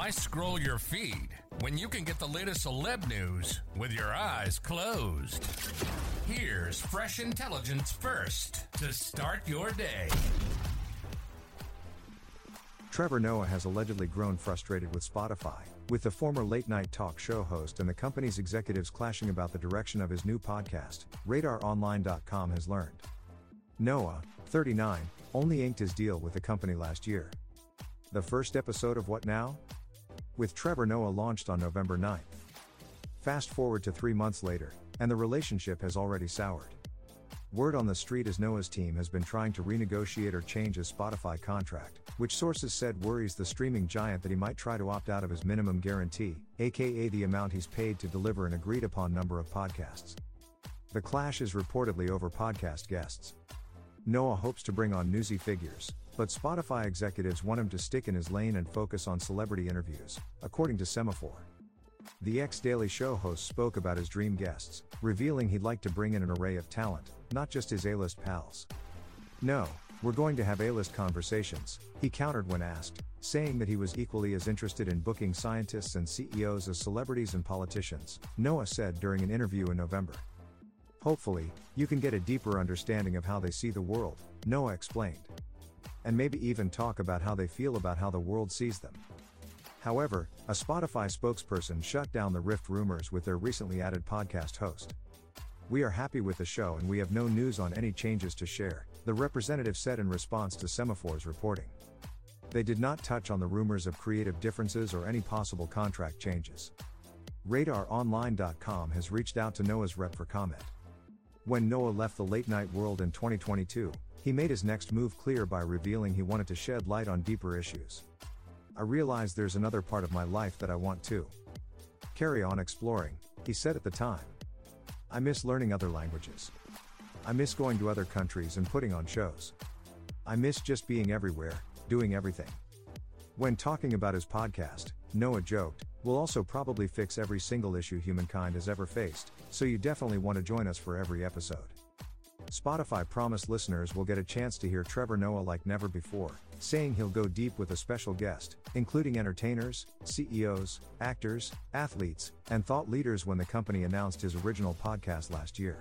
Why scroll your feed when you can get the latest celeb news with your eyes closed? Here's fresh intelligence first to start your day. Trevor Noah has allegedly grown frustrated with Spotify, with the former late night talk show host and the company's executives clashing about the direction of his new podcast, RadarOnline.com has learned. Noah, 39, only inked his deal with the company last year. The first episode of What Now? With Trevor Noah launched on November 9. Fast forward to three months later, and the relationship has already soured. Word on the street is Noah's team has been trying to renegotiate or change his Spotify contract, which sources said worries the streaming giant that he might try to opt out of his minimum guarantee, aka the amount he's paid to deliver an agreed upon number of podcasts. The clash is reportedly over podcast guests. Noah hopes to bring on newsy figures, but Spotify executives want him to stick in his lane and focus on celebrity interviews, according to Semafor. The ex Daily Show host spoke about his dream guests, revealing he'd like to bring in an array of talent, not just his A list pals. No, we're going to have A list conversations, he countered when asked, saying that he was equally as interested in booking scientists and CEOs as celebrities and politicians, Noah said during an interview in November. Hopefully, you can get a deeper understanding of how they see the world, Noah explained. And maybe even talk about how they feel about how the world sees them. However, a Spotify spokesperson shut down the Rift rumors with their recently added podcast host. We are happy with the show and we have no news on any changes to share, the representative said in response to Semafor's reporting. They did not touch on the rumors of creative differences or any possible contract changes. RadarOnline.com has reached out to Noah's rep for comment. When Noah left the late night world in 2022, he made his next move clear by revealing he wanted to shed light on deeper issues. I realize there's another part of my life that I want to carry on exploring, he said at the time. I miss learning other languages. I miss going to other countries and putting on shows. I miss just being everywhere, doing everything. When talking about his podcast, Noah joked, We'll also probably fix every single issue humankind has ever faced, so you definitely want to join us for every episode. Spotify promised listeners will get a chance to hear Trevor Noah like never before, saying he'll go deep with a special guest, including entertainers, CEOs, actors, athletes, and thought leaders when the company announced his original podcast last year.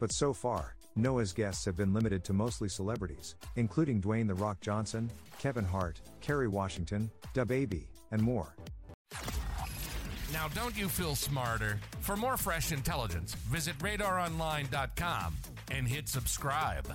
But so far, Noah's guests have been limited to mostly celebrities, including Dwayne The Rock Johnson, Kevin Hart, Kerry Washington, DaBaby, and more. Now, don't you feel smarter? For more fresh intelligence, visit radaronline.com and hit subscribe.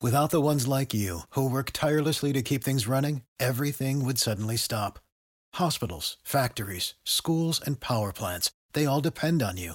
Without the ones like you, who work tirelessly to keep things running, everything would suddenly stop. Hospitals, factories, schools, and power plants, they all depend on you.